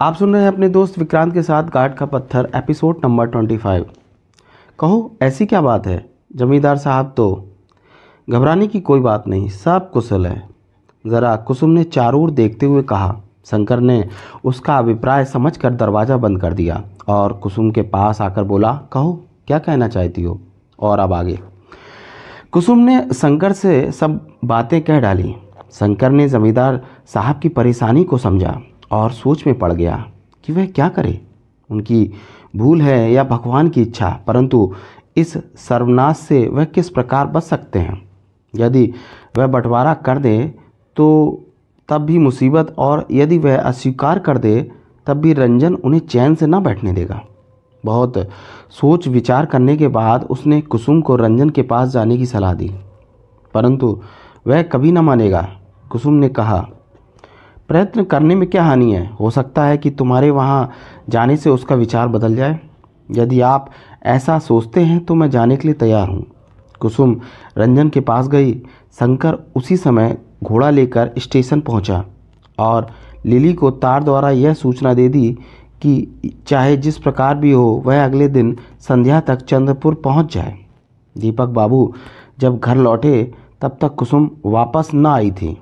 आप सुन रहे हैं अपने दोस्त विक्रांत के साथ गार्ड का पत्थर एपिसोड नंबर ट्वेंटी फाइव कहो, ऐसी क्या बात है? जमींदार साहब तो घबराने की कोई बात नहीं, सब कुशल है। ज़रा कुसुम ने चारों ओर देखते हुए कहा, शंकर ने उसका अभिप्राय समझकर दरवाज़ा बंद कर दिया और कुसुम के पास आकर बोला, कहो, क्या कहना चाहती हो? और अब आगे। कुसुम ने शंकर से सब बातें कह डाली। शंकर ने जमींदार साहब की परेशानी को समझा। और सोच में पड़ गया कि वह क्या करे। उनकी भूल है या भगवान की इच्छा, परंतु इस सर्वनाश से वह किस प्रकार बच सकते हैं? यदि वह बंटवारा कर दे तो तब भी मुसीबत और यदि वह अस्वीकार कर दे, तब भी रंजन उन्हें चैन से ना बैठने देगा। बहुत सोच विचार करने के बाद उसने कुसुम को रंजन के पास जाने की सलाह दी। परंतु वह कभी ना मानेगा। कुसुम ने कहा प्रयत्न करने में क्या हानि है? हो सकता है कि तुम्हारे वहाँ जाने से उसका विचार बदल जाए। यदि आप ऐसा सोचते हैं तो मैं जाने के लिए तैयार हूँ। कुसुम रंजन के पास गई। शंकर उसी समय घोड़ा लेकर स्टेशन पहुँचा और लिली को तार द्वारा यह सूचना दे दी कि चाहे जिस प्रकार भी हो, वह अगले दिन संध्या तक चंद्रपुर पहुँच जाए। दीपक बाबू जब घर लौटे, तब तक कुसुम वापस न आई थी।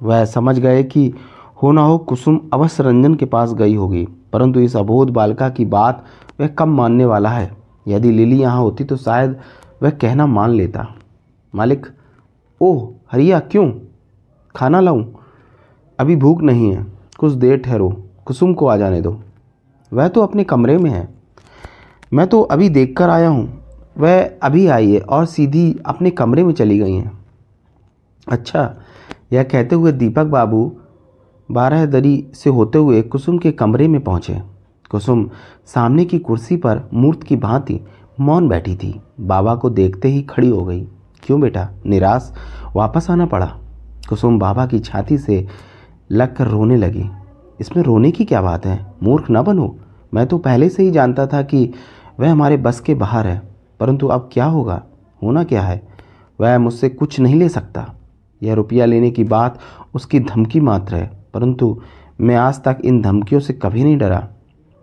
वह समझ गए कि हो ना हो कुसुम अवश्य रंजन के पास गई होगी, परंतु इस अबोध बालिका की बात वह कम मानने वाला है। यदि लिली यहाँ होती तो शायद वह कहना मान लेता। मालिक, ओह, हरिया, क्यों? खाना लाऊं? अभी भूख नहीं है, कुछ देर ठहरो, कुसुम को आ जाने दो। वह तो अपने कमरे में है। मैं तो अभी देख कर आया हूँ। वह अभी आई है और सीधी अपने कमरे में चली गई हैं। अच्छा यह कहते हुए दीपक बाबू बारह दरी से होते हुए कुसुम के कमरे में पहुँचे। कुसुम सामने की कुर्सी पर मूर्त की भांति मौन बैठी थी। बाबा को देखते ही खड़ी हो गई। क्यों बेटा? निराश? वापस आना पड़ा? कुसुम बाबा की छाती से लग कर रोने लगी। इसमें रोने की क्या बात है? मूर्ख न बनो। मैं तो पहले से ही जानता था कि वह हमारे बस के बाहर है। परंतु अब क्या होगा? होना क्या है? वह मुझसे कुछ नहीं ले सकता। यह रुपया लेने की बात उसकी धमकी मात्र है। परंतु मैं आज तक इन धमकियों से कभी नहीं डरा।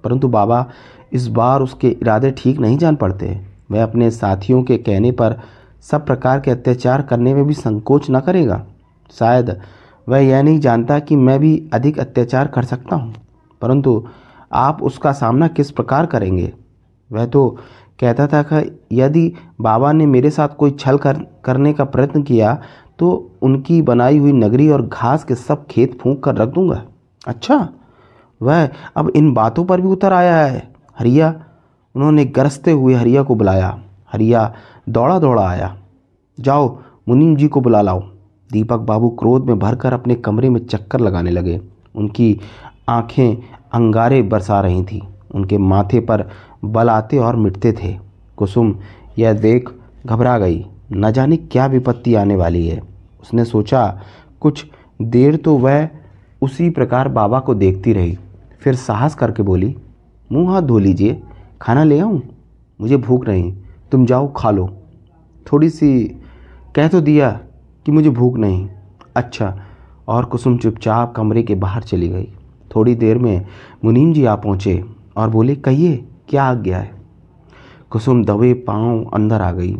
परंतु बाबा, इस बार उसके इरादे ठीक नहीं जान पड़ते। वह अपने साथियों के कहने पर सब प्रकार के अत्याचार करने में भी संकोच न करेगा। शायद वह यह नहीं जानता कि मैं भी अधिक अत्याचार कर सकता हूँ। परंतु आप उसका सामना किस प्रकार करेंगे? वह तो कहता था कि यदि बाबा ने मेरे साथ कोई छल कर, करने का प्रयत्न किया तो उनकी बनाई हुई नगरी और घास के सब खेत फूंक कर रख दूँगा। अच्छा वह अब इन बातों पर भी उतर आया है। हरिया, उन्होंने गरजते हुए हरिया को बुलाया। हरिया दौड़ा दौड़ा आया। जाओ, मुनीम जी को बुला लाओ। दीपक बाबू क्रोध में भरकर अपने कमरे में चक्कर लगाने लगे। उनकी आँखें अंगारे बरसा रही थीं। उनके माथे पर बल आते और मिटते थे। कुसुम, यह देख घबरा गई। न जाने क्या विपत्ति आने वाली है। उसने सोचा, कुछ देर तो वह उसी प्रकार बाबा को देखती रही। फिर साहस करके बोली, मुँह हाथ धो लीजिए, खाना ले आऊँ? मुझे भूख नहीं, तुम जाओ, खा लो। थोड़ी सी कह तो दिया कि मुझे भूख नहीं। अच्छा और कुसुम चुपचाप कमरे के बाहर चली गई। थोड़ी देर में मुनीम जी आ पहुँचे और बोले, कहिए, क्या आ गया है? कुसुम दबे पाँव अंदर आ गई।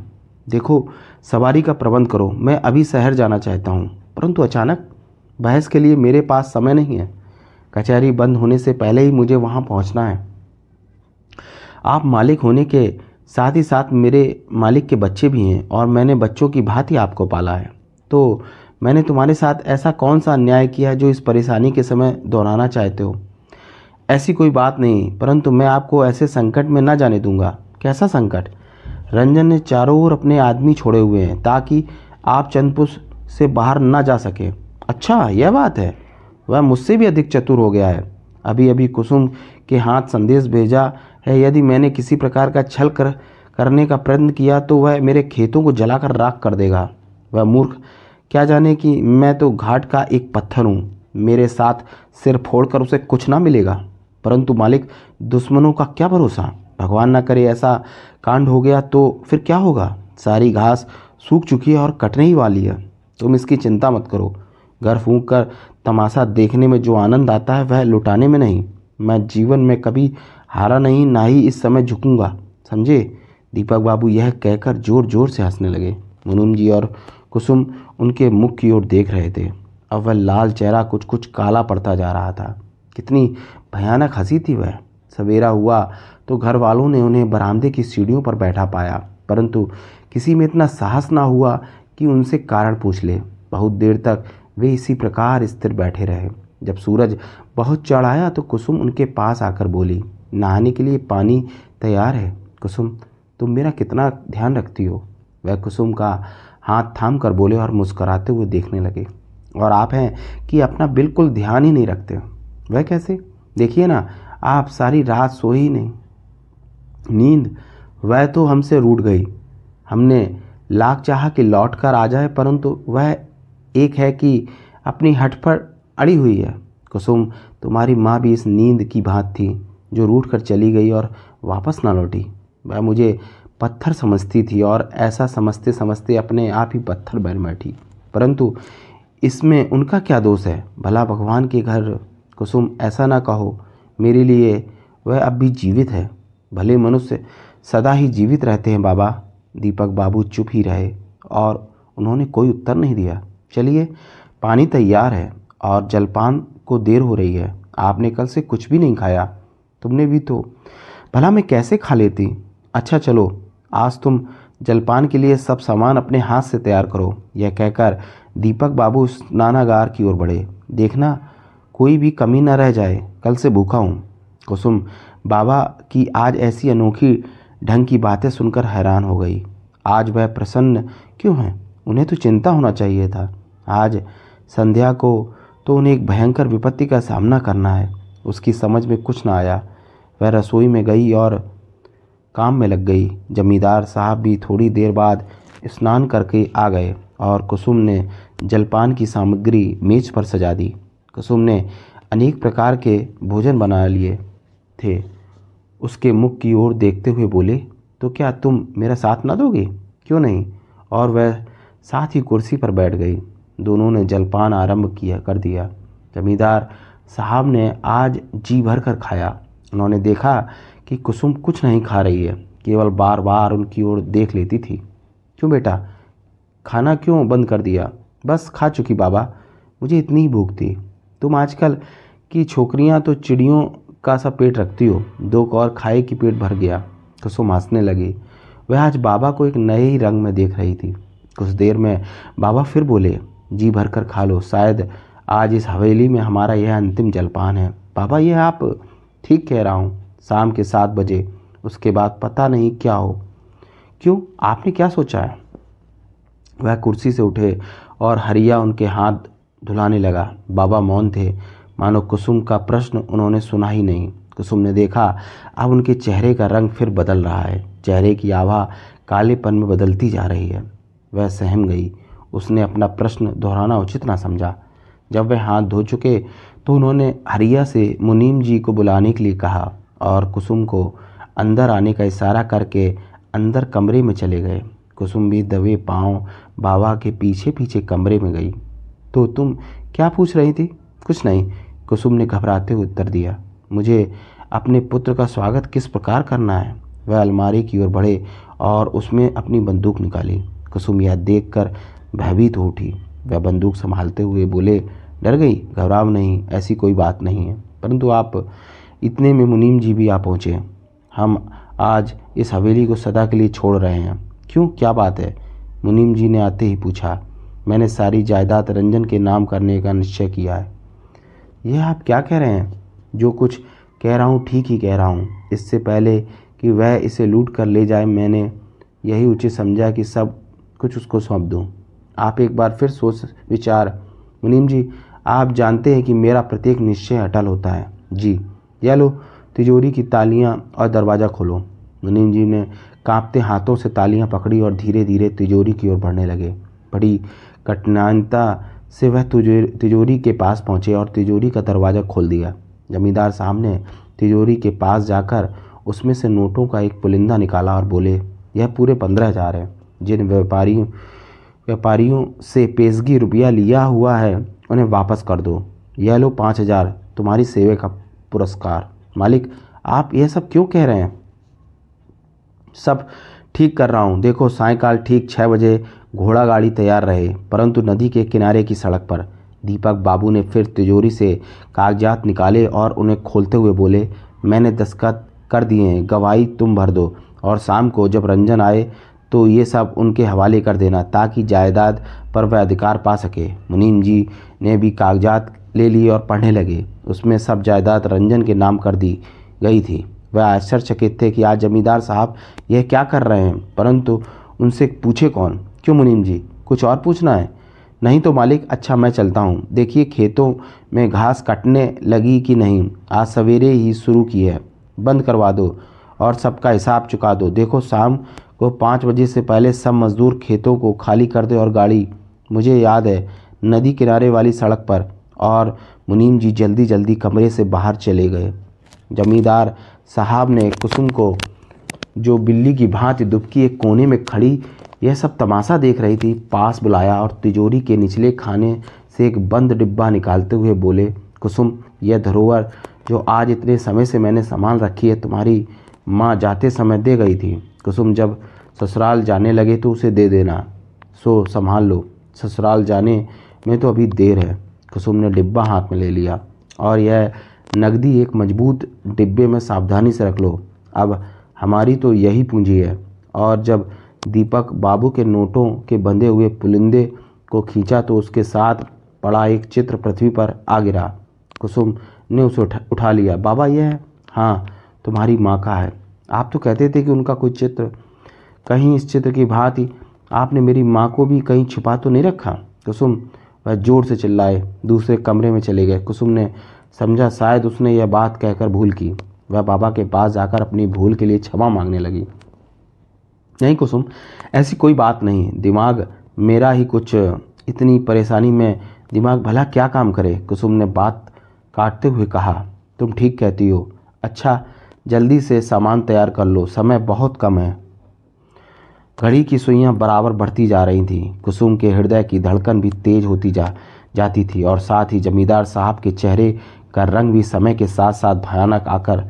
देखो, सवारी का प्रबंध करो। मैं अभी शहर जाना चाहता हूँ, परंतु अचानक बहस के लिए मेरे पास समय नहीं है। कचहरी बंद होने से पहले ही मुझे वहाँ पहुँचना है। आप मालिक होने के साथ ही साथ मेरे मालिक के बच्चे भी हैं और मैंने बच्चों की भांति आपको पाला है। तो मैंने तुम्हारे साथ ऐसा कौन सा अन्याय किया है जो इस परेशानी के समय दोहराना चाहते हो? ऐसी कोई बात नहीं, परंतु मैं आपको ऐसे संकट में न जाने दूँगा। कैसा संकट? रंजन ने चारों ओर अपने आदमी छोड़े हुए हैं ताकि आप चंदपुर से बाहर ना जा सके। अच्छा यह बात है। वह मुझसे भी अधिक चतुर हो गया है। अभी अभी कुसुम के हाथ संदेश भेजा है, यदि मैंने किसी प्रकार का छल कर, करने का प्रयत्न किया तो वह मेरे खेतों को जलाकर राख कर देगा। वह मूर्ख, क्या जाने कि मैं तो घाट का एक पत्थर हूँ। मेरे साथ सिर फोड़कर उसे कुछ ना मिलेगा। परंतु मालिक, दुश्मनों का क्या भरोसा? भगवान ना करे ऐसा कांड हो गया तो फिर क्या होगा? सारी घास सूख चुकी है और कटने ही वाली है। तुम इसकी चिंता मत करो। घर फूंक कर तमाशा देखने में जो आनंद आता है वह लुटाने में नहीं। मैं जीवन में कभी हारा नहीं, ना ही इस समय झुकूँगा। समझे? दीपक बाबू यह कहकर ज़ोर ज़ोर से हंसने लगे। मुनुम जी और कुसुम उनके मुख की ओर देख रहे थे। अब वह लाल चेहरा कुछ कुछ काला पड़ता जा रहा था। कितनी भयानक हँसी थी वह। सवेरा हुआ तो घर वालों ने उन्हें बरामदे की सीढ़ियों पर बैठा पाया। परंतु किसी में इतना साहस ना हुआ कि उनसे कारण पूछ ले। बहुत देर तक वे इसी प्रकार स्थिर बैठे रहे। जब सूरज बहुत चढ़ आया तो कुसुम उनके पास आकर बोली, नहाने के लिए पानी तैयार है? कुसुम, तुम मेरा कितना ध्यान रखती हो? वह कुसुम का हाथ थाम कर बोले और मुस्कराते हुए देखने लगे, और आप हैं कि अपना बिल्कुल ध्यान ही नहीं रखते। वह कैसे? देखिए ना आप सारी रात सो ही नहीं। नींद, वह तो हमसे रूट गई। हमने लाख चाह कि लौट कर आ जाए, परंतु वह एक है कि अपनी हट पर अड़ी हुई है। कुसुम, तुम्हारी माँ भी इस नींद की बात थी, जो रूट कर चली गई और वापस ना लौटी। वह मुझे पत्थर समझती थी और ऐसा समझते समझते अपने आप ही पत्थर बन बैठी। परंतु इसमें उनका क्या दोष है? भला भगवान के घर, कुसुम, ऐसा ना कहो। मेरे लिए वह अब भी जीवित है। भले मनुष्य सदा ही जीवित रहते हैं, बाबा। दीपक बाबू चुप ही रहे और उन्होंने कोई उत्तर नहीं दिया। चलिए, पानी तैयार है और जलपान को देर हो रही है। आपने कल से कुछ भी नहीं खाया। तुमने भी तो भला मैं कैसे खा लेती? अच्छा चलो, आज तुम जलपान के लिए सब सामान अपने हाथ से तैयार करो। यह कहकर दीपक बाबू स्नानागार की ओर बढ़े। देखना, कोई भी कमी न रह जाए। कल से भूखा हूँ। कुसुम, बाबा की आज ऐसी अनोखी ढंग की बातें सुनकर हैरान हो गई। आज वह प्रसन्न क्यों हैं? उन्हें तो चिंता होना चाहिए था। आज संध्या को तो उन्हें एक भयंकर विपत्ति का सामना करना है। उसकी समझ में कुछ ना आया। वह रसोई में गई और काम में लग गई। जमींदार साहब भी थोड़ी देर बाद स्नान करके आ गए और कुसुम ने जलपान की सामग्री मेज पर सजा दी। कुसुम ने अनेक प्रकार के भोजन बना लिए थे। उसके मुख की ओर देखते हुए बोले तो क्या तुम मेरा साथ ना दोगे? क्यों नहीं? और वह साथ ही कुर्सी पर बैठ गई। दोनों ने जलपान आरंभ किया, कर दिया। जमींदार साहब ने आज जी भर कर खाया। उन्होंने देखा कि कुसुम कुछ नहीं खा रही है, केवल बार बार उनकी ओर देख लेती थी। क्यों बेटा? खाना क्यों बंद कर दिया? बस खा चुकी बाबा। मुझे इतनी भूख थी। तुम आजकल की छोकरियाँ तो चिड़ियों का सा पेट रखती हो। दो और खाए की पेट भर गया कुसुम हंसने लगी। वह आज बाबा को एक नए ही रंग में देख रही थी। कुछ देर में बाबा फिर बोले, जी भर कर खा लो, शायद आज इस हवेली में हमारा यह अंतिम जलपान है। बाबा, यह आप ठीक कह रहा हूँ। शाम के सात बजे, उसके बाद पता नहीं क्या हो। क्यों? आपने क्या सोचा है? वह कुर्सी से उठे और हरिया उनके हाथ धुलाने लगा। बाबा मौन थे। मानो कुसुम का प्रश्न उन्होंने सुना ही नहीं। कुसुम ने देखा, अब उनके चेहरे का रंग फिर बदल रहा है। चेहरे की आभा कालेपन में बदलती जा रही है। वह सहम गई। उसने अपना प्रश्न दोहराना उचित ना समझा। जब वह हाथ धो चुके तो उन्होंने हरिया से मुनीम जी को बुलाने के लिए कहा और कुसुम को अंदर आने का इशारा करके अंदर कमरे में चले गए। कुसुम भी दबे पाँव बाबा के पीछे पीछे कमरे में गई। तो तुम क्या पूछ रही थी? कुछ नहीं। कुसुम ने घबराते हुए उत्तर दिया, मुझे अपने पुत्र का स्वागत किस प्रकार करना है? वह अलमारी की ओर बढ़े और उसमें अपनी बंदूक निकाली। कुसुम यह देख कर भयभीत हो उठी। वह बंदूक संभालते हुए बोले, डर गई? घबराव नहीं, ऐसी कोई बात नहीं है। परंतु आप इतने में मुनीम जी भी आ पहुँचे। हम आज इस हवेली को सदा के लिए छोड़ रहे हैं। क्यों? क्या बात है? मुनीम जी ने आते ही पूछा मैंने सारी जायदाद रंजन के नाम करने का निश्चय किया है। यह आप क्या कह रहे हैं? जो कुछ कह रहा हूँ, ठीक ही कह रहा हूँ। इससे पहले कि वह इसे लूट कर ले जाए, मैंने यही उचित समझा कि सब कुछ उसको सौंप दूँ। आप एक बार फिर सोच विचार। मुनीम जी, आप जानते हैं कि मेरा प्रत्येक निश्चय अटल होता है। जी, यह लो, तिजोरी की तालियाँ और दरवाज़ा खोलो। मुनीम जी ने कांपते हाथों से तालियाँ पकड़ी और धीरे धीरे तिजोरी की ओर बढ़ने लगे। बड़ी कठिनाइता से वह तिजोरी के पास पहुँचे और तिजोरी का दरवाज़ा खोल दिया। जमींदार साहब ने तिजोरी के पास जाकर उसमें से नोटों का एक पुलिंदा निकाला और बोले, यह पूरे पंद्रह हज़ार है। जिन व्यापारियों व्यापारियों से पेशगी रुपया लिया हुआ है, उन्हें वापस कर दो। यह लो पाँच हज़ार, तुम्हारी सेवा का पुरस्कार। मालिक, आप यह सब क्यों कह रहे हैं? सब ठीक कर रहा हूँ। देखो, सायकाल ठीक छः बजे घोड़ा गाड़ी तैयार रहे, परंतु नदी के किनारे की सड़क पर दीपक बाबू ने फिर तिजोरी से कागजात निकाले और उन्हें खोलते हुए बोले, मैंने दस्तखत कर दिए हैं, गवाही तुम भर दो। और शाम को जब रंजन आए तो ये सब उनके हवाले कर देना, ताकि जायदाद पर वह अधिकार पा सके। मुनीम जी ने भी कागजात ले लिए और पढ़ने लगे। उसमें सब जायदाद रंजन के नाम कर दी गई थी। वह आश्चर्यचकित थे कि आज जमींदार साहब यह क्या कर रहे हैं? परंतु उनसे पूछे कौन? क्यों मुनीम जी? कुछ और पूछना है? नहीं तो मालिक अच्छा मैं चलता हूँ। देखिए, खेतों में घास कटने लगी कि नहीं? आज सवेरे ही शुरू की है। बंद करवा दो और सबका हिसाब चुका दो। देखो, शाम को पाँच बजे से पहले सब मज़दूर खेतों को खाली कर दे और गाड़ी। मुझे याद है, नदी किनारे वाली सड़क पर और मुनीम जी जल्दी जल्दी कमरे से बाहर चले गए। जमींदार साहब ने कुसुम को जो बिल्ली की भांति दुबकी एक कोने में खड़ी, यह सब तमाशा देख रही थी। पास बुलाया और तिजोरी के निचले खाने से एक बंद डिब्बा निकालते हुए बोले, कुसुम, यह धरोहर जो आज इतने समय से मैंने संभाल रखी है, तुम्हारी माँ जाते समय दे गई थी। कुसुम, जब ससुराल जाने लगे तो उसे दे देना। सो, संभाल लो। ससुराल जाने में तो अभी देर है। कुसुम ने डिब्बा हाथ में ले लिया और यह नकदी एक मज़बूत डिब्बे में सावधानी से रख लो। अब हमारी तो यही पूंजी है। और जब दीपक बाबू के नोटों के बंधे हुए पुलिंदे को खींचा तो उसके साथ पड़ा एक चित्र पृथ्वी पर आ गिरा। कुसुम ने उसे उठा, उठा लिया। बाबा यह है हाँ तुम्हारी माँ का है। आप तो कहते थे कि उनका कोई चित्र कहीं इस चित्र की भांति आपने मेरी माँ को भी कहीं छिपा तो नहीं रखा? कुसुम वह ज़ोर से चिल्लाए दूसरे कमरे में चले गए। कुसुम ने समझा शायद उसने यह बात कहकर भूल की। वह बाबा के पास जाकर अपनी भूल के लिए क्षमा मांगने लगी। नहीं कुसुम, ऐसी कोई बात नहीं। दिमाग मेरा ही कुछ, इतनी परेशानी में दिमाग भला क्या काम करे? कुसुम ने बात काटते हुए कहा, तुम ठीक कहती हो। अच्छा जल्दी से सामान तैयार कर लो, समय बहुत कम है। घड़ी की सुइयाँ बराबर बढ़ती जा रही थीं। कुसुम के हृदय की धड़कन भी तेज होती जा, जाती थी और साथ ही जमींदार साहब के चेहरे का रंग भी समय के साथ साथ भयानक आकर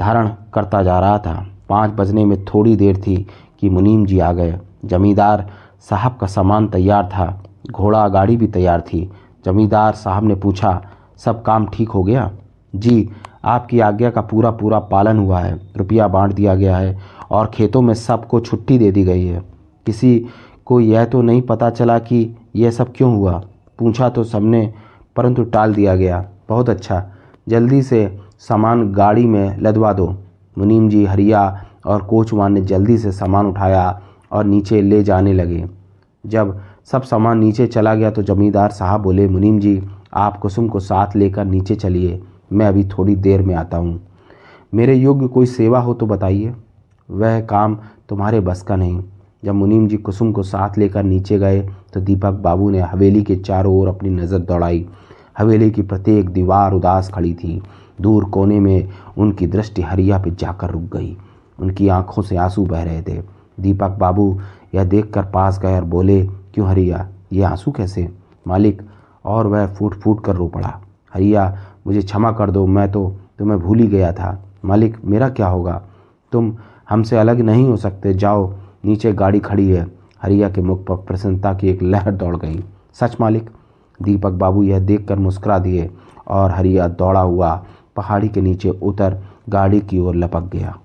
धारण करता जा रहा था। पाँच बजने में थोड़ी देर थी कि मुनीम जी आ गए। जमींदार साहब का सामान तैयार था। घोड़ा गाड़ी भी तैयार थी। जमींदार साहब ने पूछा, सब काम ठीक हो गया? जी, आपकी आज्ञा का पूरा पूरा पालन हुआ है। रुपया बांट दिया गया है और खेतों में सबको छुट्टी दे दी गई है। किसी को यह तो नहीं पता चला कि यह सब क्यों हुआ। पूछा तो सबने, परंतु टाल दिया गया। बहुत अच्छा। जल्दी से सामान गाड़ी में लदवा दो। मुनीम जी हरिया और कोचवान ने जल्दी से सामान उठाया और नीचे ले जाने लगे। जब सब सामान नीचे चला गया तो जमींदार साहब बोले, मुनीम जी, आप कुसुम को साथ लेकर नीचे चलिए। मैं अभी थोड़ी देर में आता हूँ। मेरे योग्य कोई सेवा हो तो बताइए। वह काम तुम्हारे बस का नहीं। जब मुनीम जी कुसुम को साथ लेकर नीचे गए तो दीपक बाबू ने हवेली के चारों ओर अपनी नज़र दौड़ाई। हवेली की प्रत्येक दीवार उदास खड़ी थी। दूर कोने में उनकी दृष्टि हरिया पे जाकर रुक गई। उनकी आँखों से आँसू बह रहे थे। दीपक बाबू यह देखकर पास गए और बोले, क्यों हरिया? ये आँसू कैसे? मालिक और वह फूट फूट कर रो पड़ा। हरिया, मुझे क्षमा कर दो, मैं तो तुम्हें भूल ही गया था। मालिक, मेरा क्या होगा? तुम हमसे अलग नहीं हो सकते। जाओ, नीचे गाड़ी खड़ी है। हरिया के मुख पर प्रसन्नता की एक लहर दौड़ गई। सच, मालिक दीपक बाबू यह देखकर मुस्कुरा दिए और हरिया दौड़ा हुआ पहाड़ी के नीचे उतर गाड़ी की ओर लपक गया।